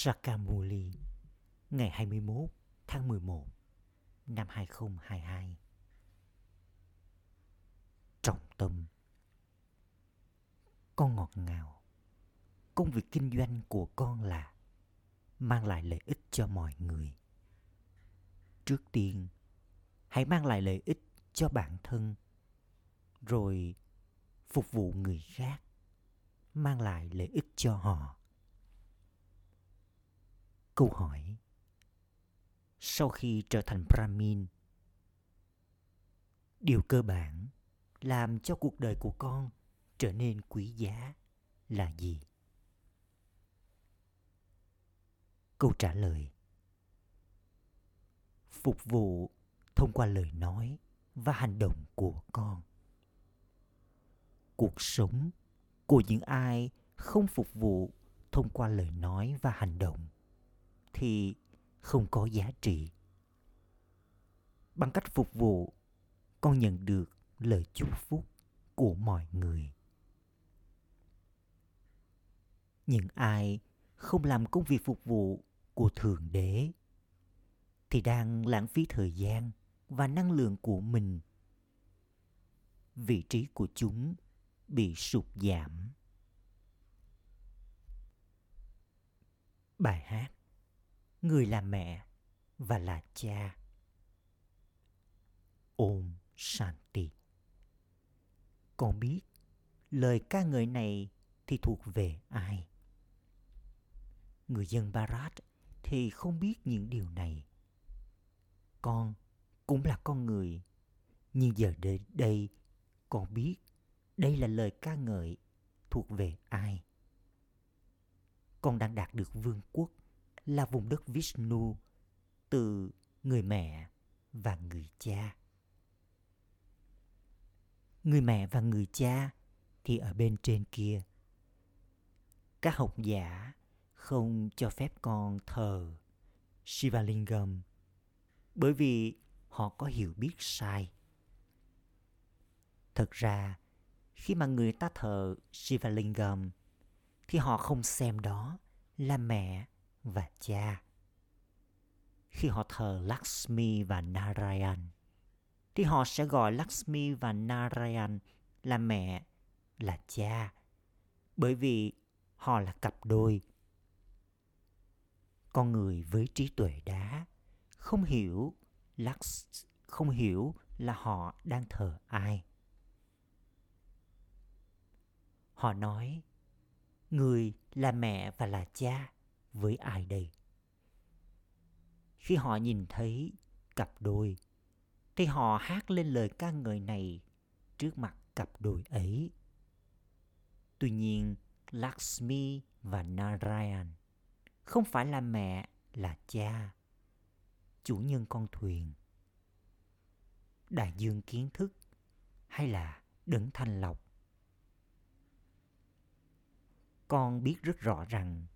Sakamuli ngày 21 tháng 11 năm 2022. Trọng tâm Con ngọt ngào Công việc kinh doanh của con là mang lại lợi ích cho mọi người. Trước tiên, hãy mang lại lợi ích cho bản thân, rồi phục vụ người khác, mang lại lợi ích cho họ câu hỏi. Sau khi trở thành brahmin, điều cơ bản làm cho cuộc đời của con trở nên quý giá là gì? Câu trả lời. Phục vụ thông qua lời nói và hành động của con. Cuộc sống của những ai không phục vụ thông qua lời nói và hành động thì không có giá trị. Bằng cách phục vụ, con nhận được lời chúc phúc của mọi người. Những ai không làm công việc phục vụ của thượng đế thì đang lãng phí thời gian và năng lượng của mình. Vị trí của chúng bị sụt giảm. Bài hát người là mẹ và là cha. Om Shanti. Con biết lời ca ngợi này thì thuộc về ai? Người dân Bharat thì không biết những điều này. Con cũng là con người, nhưng giờ đây, đây con biết đây là lời ca ngợi thuộc về ai. Con đang đạt được vương quốc là vùng đất Vishnu từ người mẹ và người cha. Người mẹ và người cha thì ở bên trên kia. Các học giả không cho phép con thờ Shivalingam bởi vì họ có hiểu biết sai. Thật ra, khi mà người ta thờ Shivalingam thì họ không xem đó là mẹ và cha. Khi họ thờ Lakshmi và Narayan, thì họ sẽ gọi Lakshmi và Narayan là mẹ, là cha, bởi vì họ là cặp đôi. Con người với trí tuệ đá không hiểu Laks không hiểu là họ đang thờ ai. Họ nói, người là mẹ và là cha với ai đây? Khi họ nhìn thấy cặp đôi, thì họ hát lên lời ca ngợi này trước mặt cặp đôi ấy. Tuy nhiên, lakshmi và narayan không phải là mẹ, là cha, chủ nhân con thuyền. Đại dương kiến thức hay là đấng thanh lọc? Con biết rất rõ rằng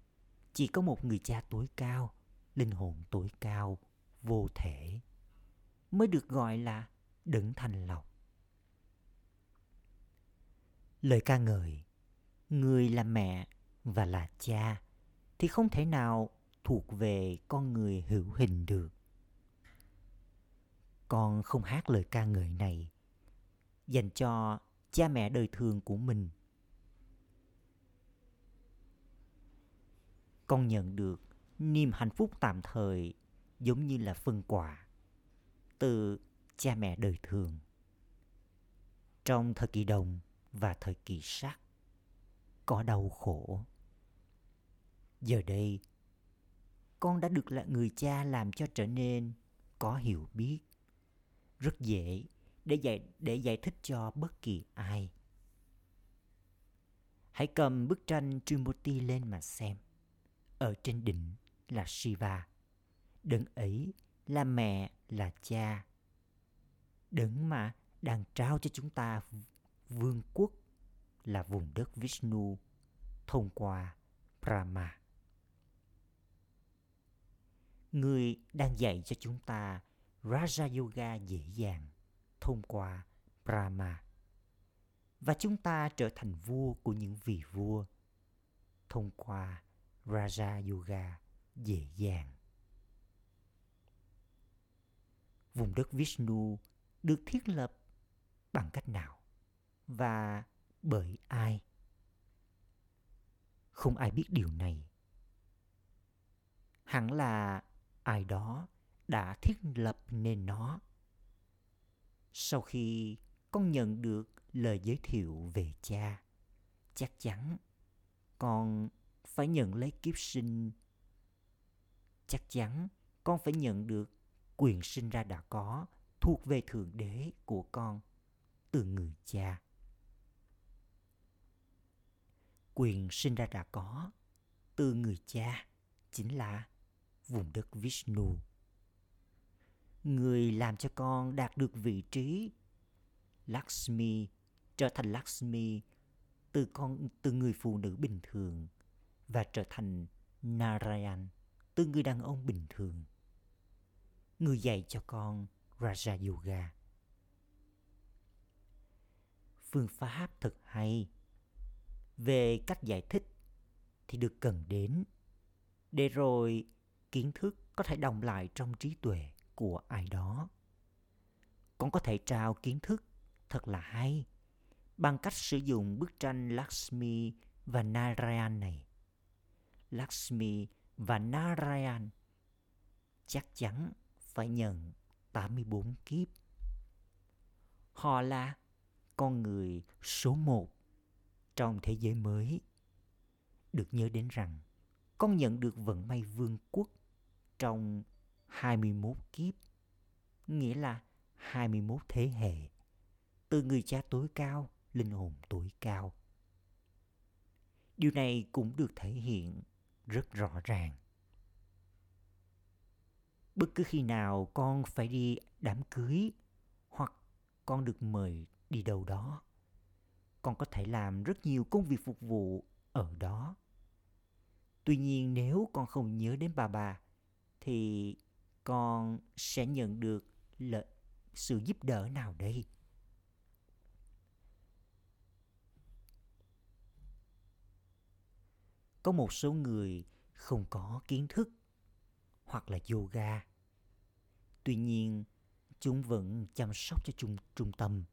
chỉ có một người cha tối cao, linh hồn tối cao, vô thể, mới được gọi là đấng thanh lọc. Lời ca ngợi, người là mẹ và là cha thì không thể nào thuộc về con người hữu hình được. Con không hát lời ca ngợi này dành cho cha mẹ đời thường của mình. Con nhận được niềm hạnh phúc tạm thời giống như là phân quà từ cha mẹ đời thường. Trong thời kỳ đồng và thời kỳ sắc, có đau khổ. Giờ đây, con đã được là người cha làm cho trở nên có hiểu biết, rất dễ để giải, để giải thích cho bất kỳ ai. Hãy cầm bức tranh Trimurti lên mà xem ở trên đỉnh là Shiva. Đấng ấy là mẹ, là cha. Đấng mà đang trao cho chúng ta vương quốc là vùng đất Vishnu thông qua Brahma. Người đang dạy cho chúng ta Raja Yoga dễ dàng thông qua Brahma. Và chúng ta trở thành vua của những vị vua thông qua Raja Yoga dễ dàng. Vùng đất Vishnu được thiết lập bằng cách nào và bởi ai? Không ai biết điều này. Hẳn là ai đó đã thiết lập nên nó. Sau khi con nhận được lời giới thiệu về cha, chắc chắn con phải nhận lấy kiếp sinh. Chắc chắn con phải nhận được quyền sinh ra đã có, thuộc về Thượng Đế của con, từ người cha. Quyền sinh ra đã có, từ người cha chính là vùng đất Vishnu. Người làm cho con đạt được vị trí Lakshmi, trở thành Lakshmi từ con, từ người phụ nữ bình thường và trở thành Narayan từ người đàn ông bình thường. Người dạy cho con Raja Yoga. Phương pháp thật hay. Về cách giải thích thì được cần đến để rồi kiến thức có thể đồng lại trong trí tuệ của ai đó. Con có thể trao kiến thức thật là hay bằng cách sử dụng bức tranh Lakshmi và Narayan này. Lakshmi và Narayan chắc chắn phải nhận 84 kiếp. Họ là con người số một trong thế giới mới. Được nhớ đến rằng con nhận được vận may vương quốc trong 21 kiếp, nghĩa là 21 thế hệ, từ người cha tối cao, linh hồn tối cao. Điều này cũng được thể hiện rất rõ ràng. Bất cứ khi nào con phải đi đám cưới hoặc con được mời đi đâu đó, con có thể làm rất nhiều công việc phục vụ ở đó. Tuy nhiên nếu con không nhớ đến bà bà thì con sẽ nhận được lợi sự giúp đỡ nào đây? Có một số người không có kiến thức hoặc là yoga. Tuy nhiên, chúng vẫn chăm sóc cho trung, trung tâm.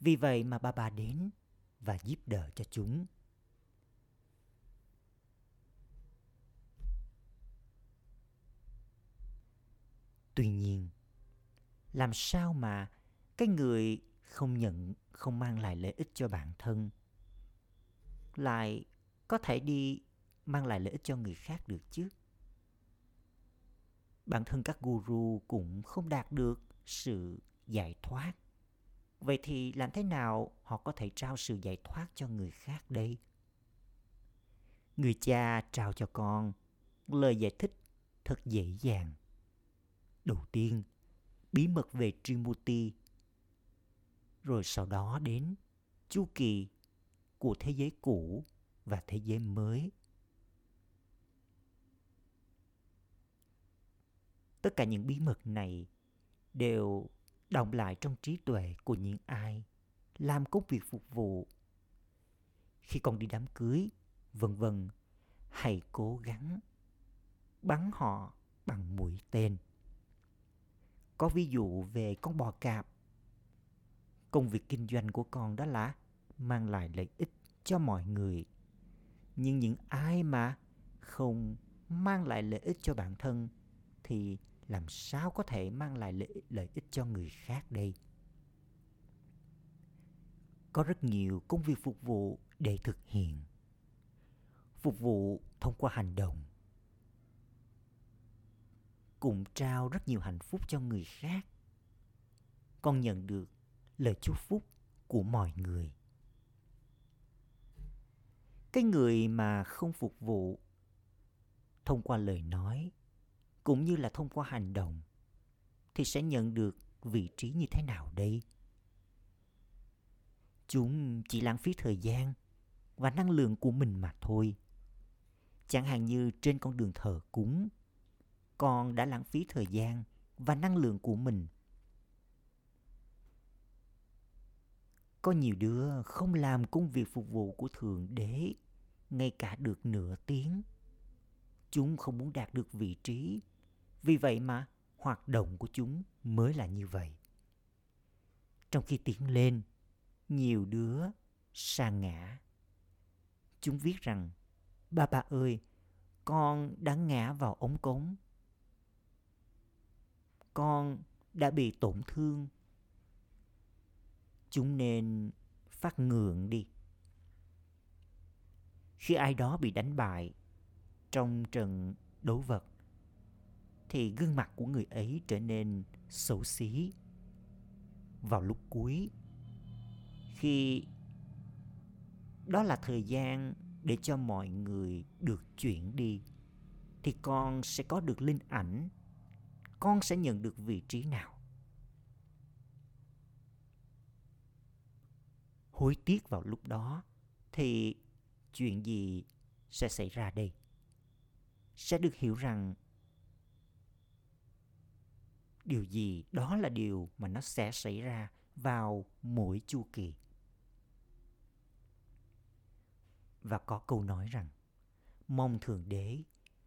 Vì vậy mà bà bà đến và giúp đỡ cho chúng. Tuy nhiên, làm sao mà cái người không nhận, không mang lại lợi ích cho bản thân lại có thể đi mang lại lợi ích cho người khác được chứ? Bản thân các guru cũng không đạt được sự giải thoát. Vậy thì làm thế nào họ có thể trao sự giải thoát cho người khác đây? Người cha trao cho con lời giải thích thật dễ dàng. Đầu tiên, bí mật về Trimurti. Rồi sau đó đến chu kỳ của thế giới cũ và thế giới mới. Tất cả những bí mật này đều động lại trong trí tuệ của những ai làm công việc phục vụ. Khi còn đi đám cưới, vân vân, hãy cố gắng bắn họ bằng mũi tên. Có ví dụ về con bò cạp. Công việc kinh doanh của con đó là mang lại lợi ích cho mọi người. Nhưng những ai mà không mang lại lợi ích cho bản thân thì làm sao có thể mang lại lợi, lợi ích cho người khác đây? Có rất nhiều công việc phục vụ để thực hiện. Phục vụ thông qua hành động cũng trao rất nhiều hạnh phúc cho người khác. Con nhận được lời chúc phúc của mọi người. Cái người mà không phục vụ thông qua lời nói cũng như là thông qua hành động thì sẽ nhận được vị trí như thế nào đây? Chúng chỉ lãng phí thời gian và năng lượng của mình mà thôi. Chẳng hạn như trên con đường thờ cúng, con đã lãng phí thời gian và năng lượng của mình. Có nhiều đứa không làm công việc phục vụ của Thượng Đế ngay cả được nửa tiếng. chúng không muốn đạt được vị trí. Vì vậy mà hoạt động của chúng mới là như vậy. Trong khi tiến lên, nhiều đứa sa ngã. Chúng viết rằng, ba ba ơi, con đã ngã vào ống cống. Con đã bị tổn thương chúng nên phát ngượng đi. Khi ai đó bị đánh bại trong trận đấu vật, thì gương mặt của người ấy trở nên xấu xí. Vào lúc cuối, khi đó là thời gian để cho mọi người được chuyển đi, thì con sẽ có được linh ảnh, con sẽ nhận được vị trí nào? Hối tiếc vào lúc đó, thì chuyện gì sẽ xảy ra đây? Sẽ được hiểu rằng điều gì đó là điều mà nó sẽ xảy ra vào mỗi chu kỳ. Và có câu nói rằng, mong thượng đế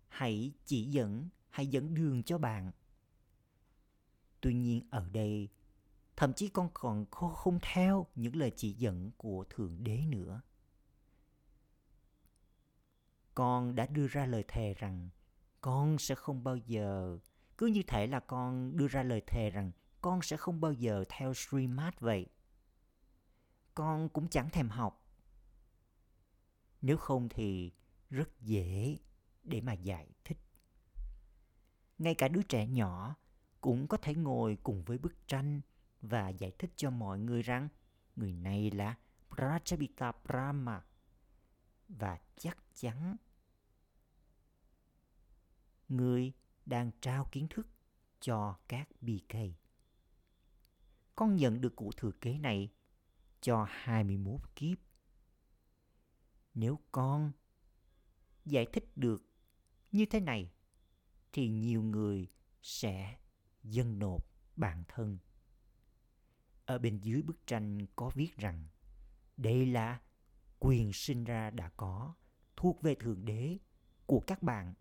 hãy chỉ dẫn, hãy dẫn đường cho bạn. Tuy nhiên ở đây thậm chí con còn không theo những lời chỉ dẫn của thượng đế nữa. Con đã đưa ra lời thề rằng con sẽ không bao giờ, cứ như thể là con đưa ra lời thề rằng con sẽ không bao giờ theo streammart vậy. Con cũng chẳng thèm học. Nếu không thì rất dễ để mà giải thích. Ngay cả đứa trẻ nhỏ cũng có thể ngồi cùng với bức tranh và giải thích cho mọi người rằng người này là Prajapita Brahma và chắc chắn người đang trao kiến thức cho các BK. Con nhận được cụ thừa kế này cho 21 kiếp. Nếu con giải thích được như thế này, thì nhiều người sẽ dâng nộp bản thân. Ở bên dưới bức tranh có viết rằng, đây là quyền sinh ra đã có, thuộc về Thượng Đế của các bạn.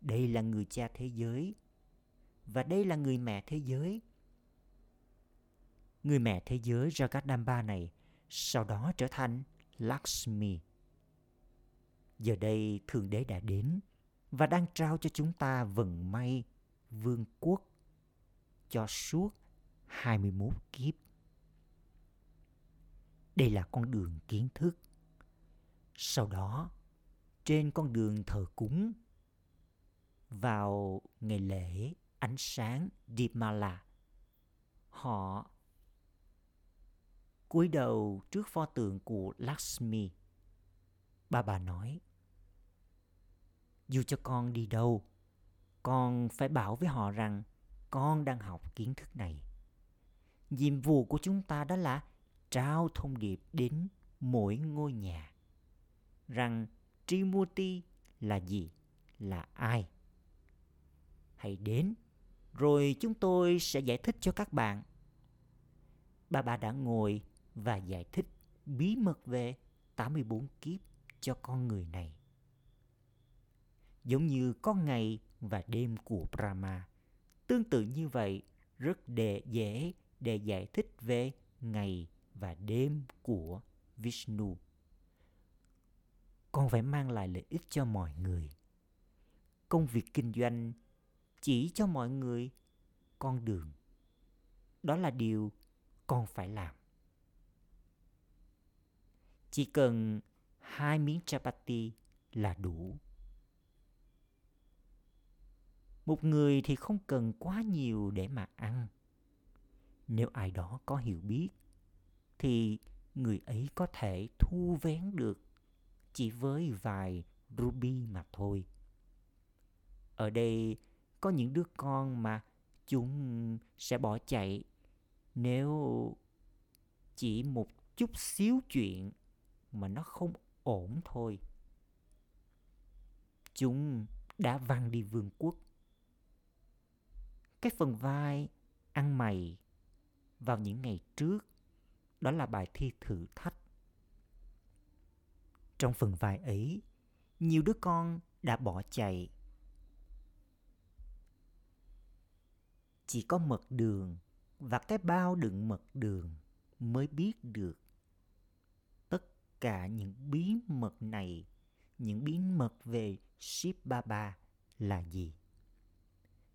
Đây là người cha thế giới và đây là người mẹ thế giới. Người mẹ thế giới Jagadamba này sau đó trở thành Lakshmi. Giờ đây Thượng Đế đã đến và đang trao cho chúng ta vận may vương quốc cho suốt 21 kiếp. Đây là con đường kiến thức. Sau đó, trên con đường thờ cúng, vào ngày lễ ánh sáng Dipmala, họ cúi đầu trước pho tượng của Lakshmi. Bà bà nói, dù cho con đi đâu, con phải bảo với họ rằng con đang học kiến thức này nhiệm vụ của chúng ta đó là trao thông điệp đến mỗi ngôi nhà rằng Trimurti là gì, là ai. Hãy đến, rồi chúng tôi sẽ giải thích cho các bạn. Bà bà đã ngồi và giải thích bí mật về 84 kiếp cho con người này. Giống như có ngày và đêm của Brahma. Tương tự như vậy, rất đệ dễ để giải thích về ngày và đêm của Vishnu. Con phải mang lại lợi ích cho mọi người. Công việc kinh doanh chỉ cho mọi người con đường. Đó là điều con phải làm. Chỉ cần hai miếng chapati là đủ. Một người thì không cần quá nhiều để mà ăn nếu ai đó có hiểu biết, thì người ấy có thể thu vén được chỉ với vài ruby mà thôi. Ở đây có những đứa con mà chúng sẽ bỏ chạy. Nếu chỉ một chút xíu chuyện mà nó không ổn thôi. Chúng đã văng đi vương quốc. Cái phần vai ăn mày vào những ngày trước đó là bài thi thử thách trong phần vài ấy nhiều đứa con đã bỏ chạy. Chỉ có mật đường và cái bao đựng mật đường mới biết được tất cả những bí mật này, những bí mật về Ship Baba là gì.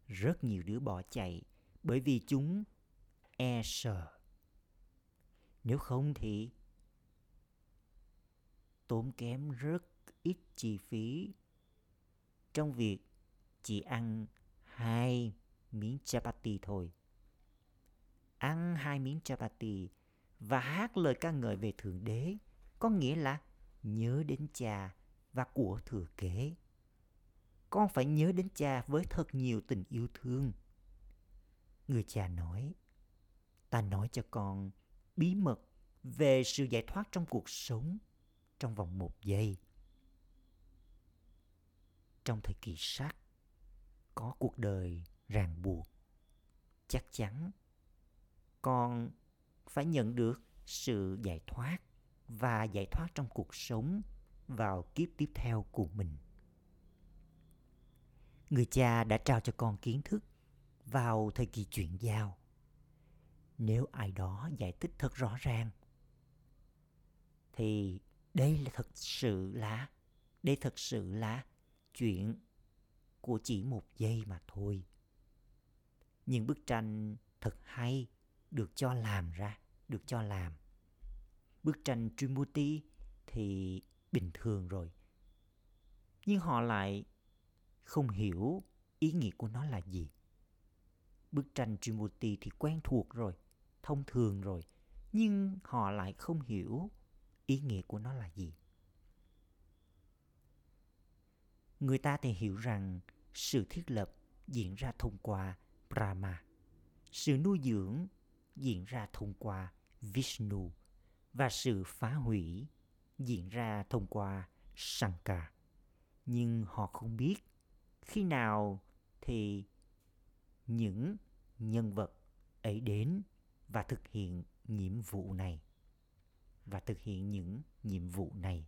Rất nhiều đứa bỏ chạy bởi vì chúng e sợ. Nếu không thì tốn kém rất ít chi phí trong việc chỉ ăn hai miếng chapati thôi. Ăn hai miếng chapati và hát lời ca ngợi về Thượng Đế có nghĩa là nhớ đến cha và của thừa kế. Con phải nhớ đến cha với thật nhiều tình yêu thương. Người cha nói, ta nói cho con bí mật về sự giải thoát trong cuộc sống trong vòng một giây. Trong thời kỳ sắc có cuộc đời ràng buộc. Chắc chắn con phải nhận được sự giải thoát và giải thoát trong cuộc sống vào kiếp tiếp theo của mình. Người cha đã trao cho con kiến thức vào thời kỳ chuyển giao. Nếu ai đó giải thích thật rõ ràng thì đây là thật sự là đây thật sự là chuyện của chỉ một giây mà thôi. Những bức tranh thật hay được cho làm ra, được cho làm. Bức tranh Trimurti thì bình thường rồi. Nhưng họ lại không hiểu ý nghĩa của nó là gì. Bức tranh Trimurti thì quen thuộc rồi, thông thường rồi, nhưng họ lại không hiểu ý nghĩa của nó là gì. Người ta thì hiểu rằng sự thiết lập diễn ra thông qua Brahma, sự nuôi dưỡng diễn ra thông qua Vishnu và sự phá hủy diễn ra thông qua Shankar. Nhưng họ không biết khi nào thì những nhân vật ấy đến và thực hiện nhiệm vụ này và thực hiện những nhiệm vụ này.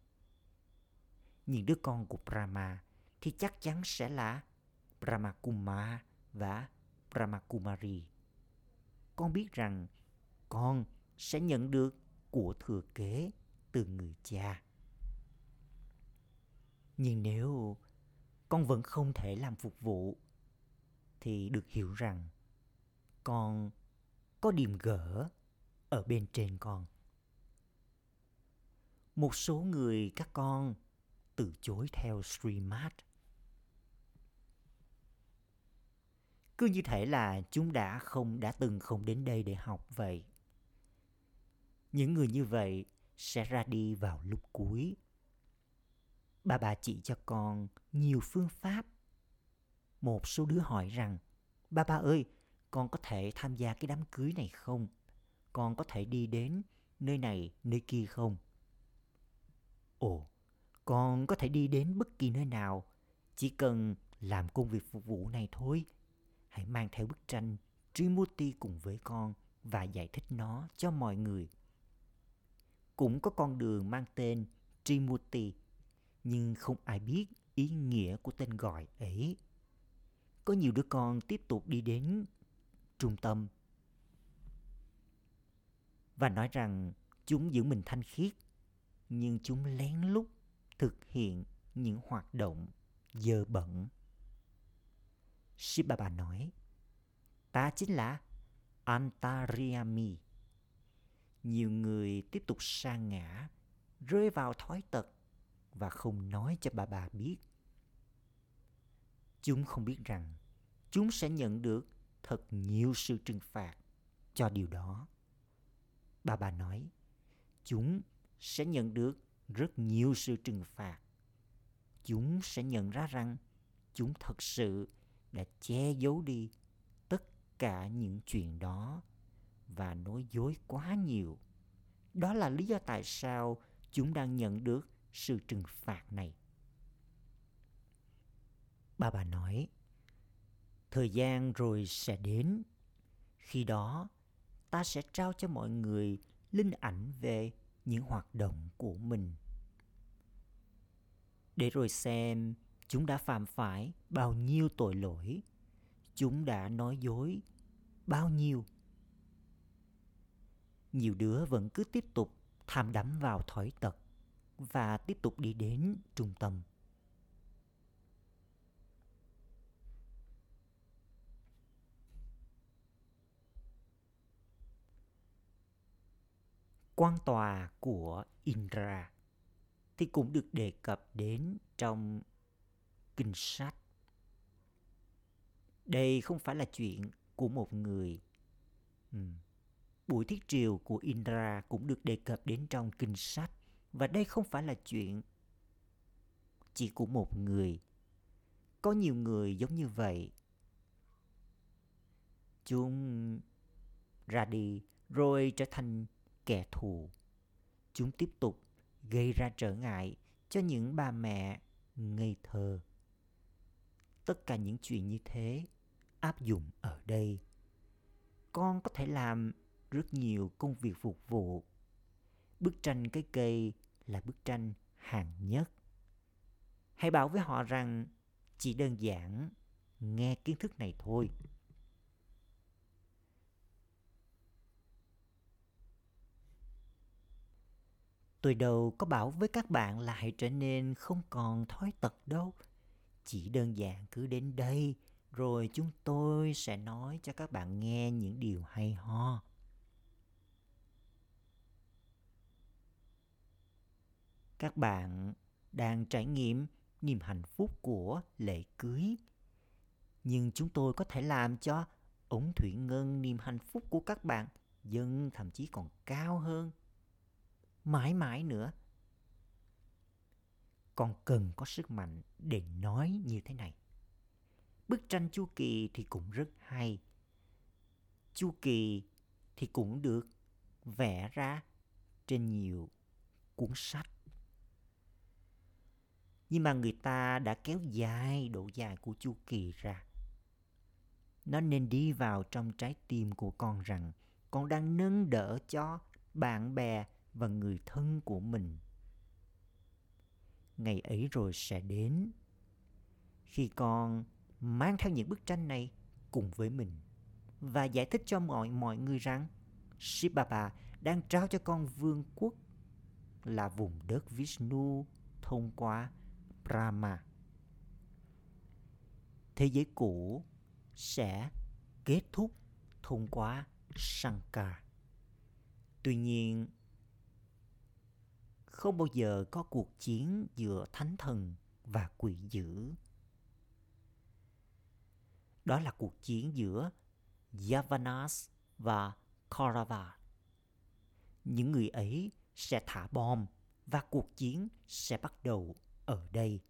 Những đứa con của Brahma thì chắc chắn sẽ là Brahma Kumar và Brahma Kumari. Con biết rằng con sẽ nhận được của thừa kế từ người cha. Nhưng nếu con vẫn không thể làm phục vụ, thì được hiểu rằng con có điểm gỡ ở bên trên con. Một số người các con từ chối theo Srimad. Cứ như thể là chúng đã không đã từng không đến đây để học vậy. Những người như vậy sẽ ra đi vào lúc cuối. Bà bà chỉ cho con nhiều phương pháp. Một số đứa hỏi rằng, ba ba ơi, con có thể tham gia cái đám cưới này không? Con có thể đi đến nơi này, nơi kia không? Ồ, con có thể đi đến bất kỳ nơi nào, chỉ cần làm công việc phục vụ này thôi. Hãy mang theo bức tranh Trimurti cùng với con và giải thích nó cho mọi người. Cũng có con đường mang tên Trimurti, nhưng không ai biết ý nghĩa của tên gọi ấy. Có nhiều đứa con tiếp tục đi đến trung tâm và nói rằng chúng giữ mình thanh khiết nhưng chúng lén lút thực hiện những hoạt động dơ bẩn. Shibaba nói, ta chính là Antariami. Nhiều người tiếp tục sa ngã, rơi vào thói tật và không nói cho bà bà biết. Chúng không biết rằng chúng sẽ nhận được thật nhiều sự trừng phạt cho điều đó. Bà bà nói, chúng sẽ nhận được rất nhiều sự trừng phạt. Chúng sẽ nhận ra rằng chúng thật sự đã che giấu đi tất cả những chuyện đó và nói dối quá nhiều. Đó là lý do tại sao chúng đang nhận được sự trừng phạt này. Bà bà nói, thời gian rồi sẽ đến. Khi đó, ta sẽ trao cho mọi người linh ảnh về những hoạt động của mình. Để rồi xem chúng đã phạm phải bao nhiêu tội lỗi chúng đã nói dối bao nhiêu. Nhiều đứa vẫn cứ tiếp tục tham đắm vào thói tật và tiếp tục đi đến trung tâm. Quan tòa của Indra thì cũng được đề cập đến trong kinh sách. Đây không phải là chuyện của một người. Ừ. Buổi thiết triều của Indra cũng được đề cập đến trong kinh sách và đây không phải là chuyện chỉ của một người. Có nhiều người giống như vậy. Chúng ra đi, rồi trở thành kẻ thù. Chúng tiếp tục gây ra trở ngại cho những bà mẹ ngây thơ. Tất cả những chuyện như thế áp dụng ở đây. Con có thể làm rất nhiều công việc phục vụ. Bức tranh cái cây là bức tranh hàng nhất. Hãy bảo với họ rằng chỉ đơn giản nghe kiến thức này thôi Tôi đâu có bảo với các bạn là hãy trở nên không còn thói tật đâu. Chỉ đơn giản cứ đến đây, rồi chúng tôi sẽ nói cho các bạn nghe những điều hay ho. Các bạn đang trải nghiệm niềm hạnh phúc của lễ cưới. Nhưng chúng tôi có thể làm cho ống thủy ngân niềm hạnh phúc của các bạn dâng thậm chí còn cao hơn mãi mãi nữa. Con cần có sức mạnh để nói như thế này. Bức tranh chu kỳ thì cũng rất hay. Chu kỳ thì cũng được vẽ ra trên nhiều cuốn sách. Nhưng mà người ta đã kéo dài độ dài của chu kỳ ra. Nó nên đi vào trong trái tim của con rằng con đang nâng đỡ cho bạn bè và người thân của mình ngày ấy rồi sẽ đến khi con mang theo những bức tranh này cùng với mình và giải thích cho mọi mọi người rằng Sipapa đang trao cho con vương quốc là vùng đất Vishnu thông qua Brahma. Thế giới cũ sẽ kết thúc thông qua Shankar. Tuy nhiên, không bao giờ có cuộc chiến giữa thánh thần và quỷ dữ. Đó là cuộc chiến giữa Yavanas và Kaurava. Những người ấy sẽ thả bom và cuộc chiến sẽ bắt đầu ở đây.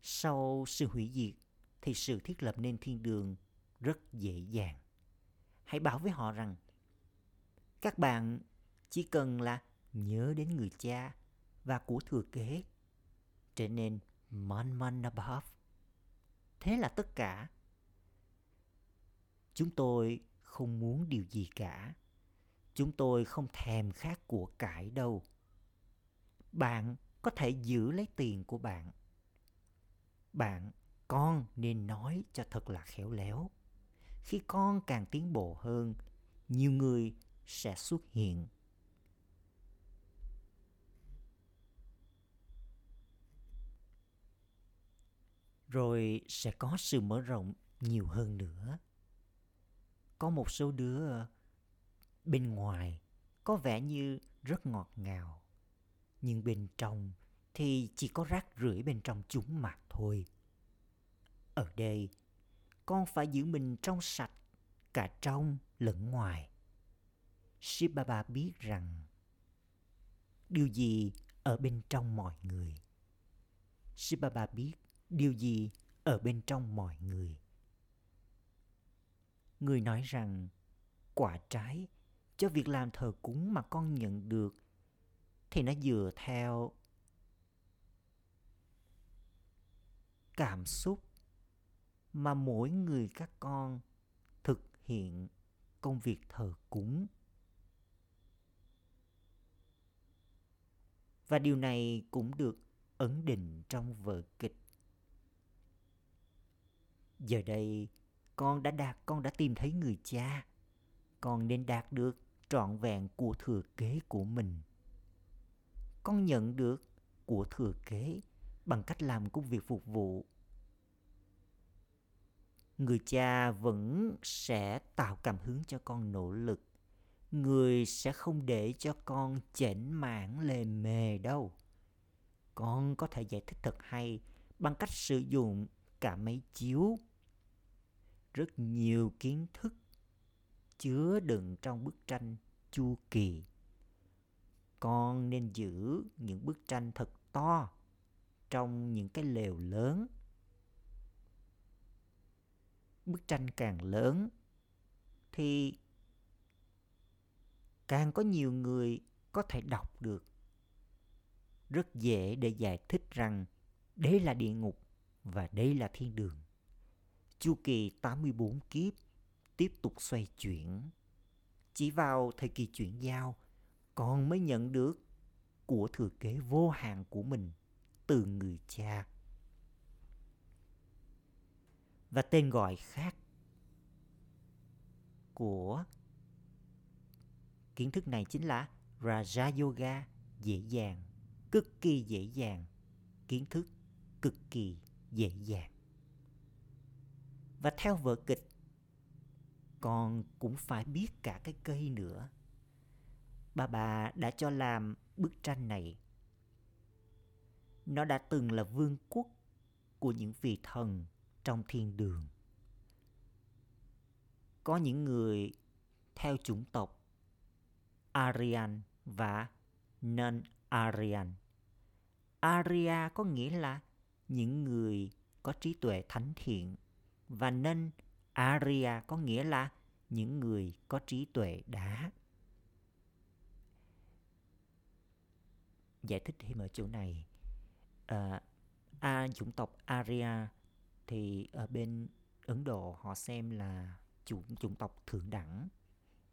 Sau sự hủy diệt thì sự thiết lập nên thiên đường rất dễ dàng. Hãy bảo với họ rằng, các bạn chỉ cần là nhớ đến người cha và của thừa kế trở nên man man above. Thế là tất cả. Chúng tôi không muốn điều gì cả. Chúng tôi không thèm khát của cải đâu. Bạn có thể giữ lấy tiền của bạn. Bạn, con nên nói cho thật là khéo léo. Khi con càng tiến bộ hơn, nhiều người sẽ xuất hiện rồi sẽ có sự mở rộng nhiều hơn nữa. Có một số đứa bên ngoài có vẻ như rất ngọt ngào, nhưng bên trong thì chỉ có rác rưởi bên trong chúng mà thôi. Ở đây, con phải giữ mình trong sạch cả trong lẫn ngoài. Sibaba biết rằng điều gì ở bên trong mọi người. sibaba biết điều gì ở bên trong mọi người? Người nói rằng, quả trái cho việc làm thờ cúng mà con nhận được, thì nó dựa theo cảm xúc mà mỗi người các con thực hiện công việc thờ cúng. Và điều này cũng được ấn định trong vở kịch giờ đây, con đã đạt, con đã tìm thấy người cha. Con nên đạt được trọn vẹn của thừa kế của mình. Con nhận được của thừa kế bằng cách làm công việc phục vụ. Người cha vẫn sẽ tạo cảm hứng cho con nỗ lực. Người sẽ không để cho con chểnh mảng lề mề đâu. Con có thể giải thích thật hay bằng cách sử dụng cả máy chiếu rất nhiều kiến thức chứa đựng trong bức tranh chu kỳ. Con nên giữ những bức tranh thật to trong những cái lều lớn. Bức tranh càng lớn thì càng có nhiều người có thể đọc được. Rất dễ để giải thích rằng đây là địa ngục và đây là thiên đường. Chu kỳ 84 kiếp tiếp tục xoay chuyển. Chỉ vào thời kỳ chuyển giao, con mới nhận được của thừa kế vô hạn của mình từ người cha. Và tên gọi khác của kiến thức này chính là Raja Yoga dễ dàng, cực kỳ dễ dàng, kiến thức cực kỳ dễ dàng. Và theo vở kịch, con cũng phải biết cả cái cây nữa. Bà bà đã cho làm bức tranh này. Nó đã từng là vương quốc của những vị thần trong thiên đường. Có những người theo chủng tộc Aryan và non-Aryan. Arya có nghĩa là những người có trí tuệ thánh thiện và nên Arya có nghĩa là những người có trí tuệ đá. Giải thích thêm ở chỗ này. À, A chủng tộc Arya thì ở bên Ấn Độ họ xem là chủng chủng tộc thượng đẳng.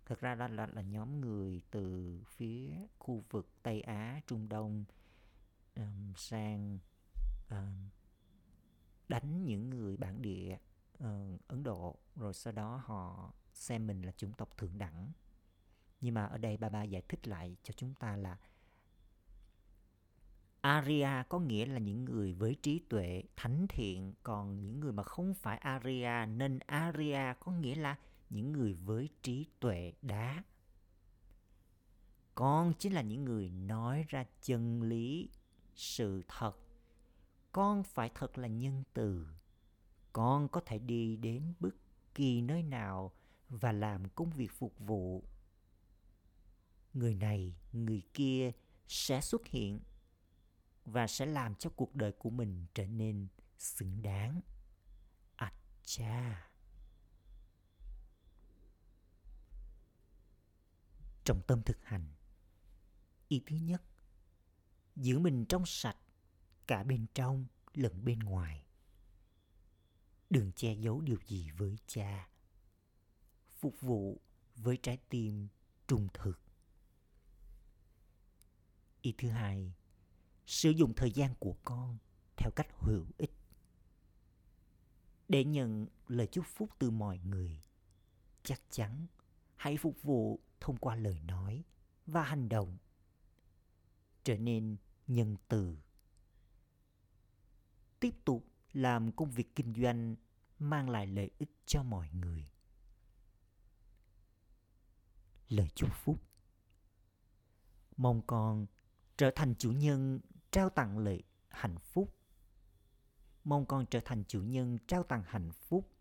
Thực ra đó là, là nhóm người từ phía khu vực Tây Á, Trung Đông um, sang um, đánh những người bản địa uh, Ấn Độ. Rồi sau đó họ xem mình là chủng tộc thượng đẳng. Nhưng mà ở đây Baba ba giải thích lại cho chúng ta là Arya có nghĩa là những người với trí tuệ thánh thiện. Còn những người mà không phải Arya nên Arya có nghĩa là những người với trí tuệ đá. Con chính là những người nói ra chân lý sự thật. Con phải thật là nhân từ con có thể đi đến bất kỳ nơi nào và làm công việc phục vụ. Người này, người kia sẽ xuất hiện và sẽ làm cho cuộc đời của mình trở nên xứng đáng. Ạch cha trọng tâm thực hành. Ý thứ nhất, giữ mình trong sạch cả bên trong lẫn bên ngoài đừng che giấu điều gì với cha. Phục vụ với trái tim trung thực. Ý thứ hai, sử dụng thời gian của con theo cách hữu ích. Để nhận lời chúc phúc từ mọi người, chắc chắn hãy phục vụ thông qua lời nói và hành động. Trở nên nhân từ. Tiếp tục làm công việc kinh doanh, mang lại lợi ích cho mọi người. Lời chúc phúc. Mong con trở thành chủ nhân, trao tặng lợi, hạnh phúc. Mong con trở thành chủ nhân, trao tặng hạnh phúc.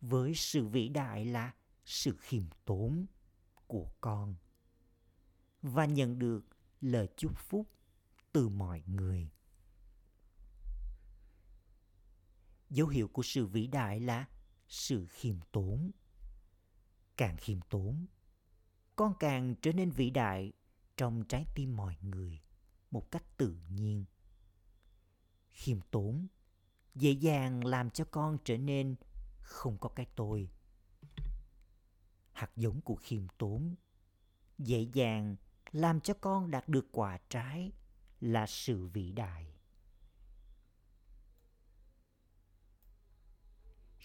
Với sự vĩ đại là sự khiêm tốn của con. Và nhận được lời chúc phúc từ mọi người. Dấu hiệu của sự vĩ đại là sự khiêm tốn. Càng khiêm tốn, con càng trở nên vĩ đại trong trái tim mọi người một cách tự nhiên. Khiêm tốn dễ dàng làm cho con trở nên không có cái tôi. Hạt giống của khiêm tốn dễ dàng làm cho con đạt được quả trái là sự vĩ đại.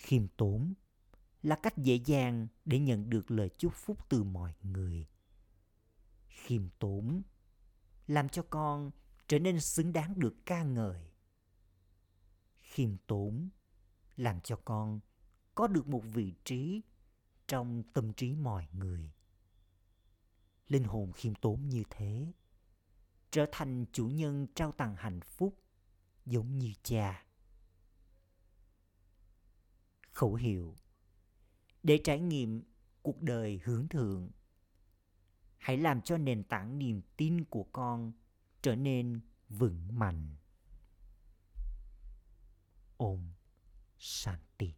Khiêm tốn là cách dễ dàng để nhận được lời chúc phúc từ mọi người. Khiêm tốn làm cho con trở nên xứng đáng được ca ngợi. Khiêm tốn làm cho con có được một vị trí trong tâm trí mọi người. Linh hồn khiêm tốn như thế trở thành chủ nhân trao tặng hạnh phúc giống như cha khẩu hiệu để trải nghiệm cuộc đời hướng thượng hãy làm cho nền tảng niềm tin của con trở nên vững mạnh Om Shanti.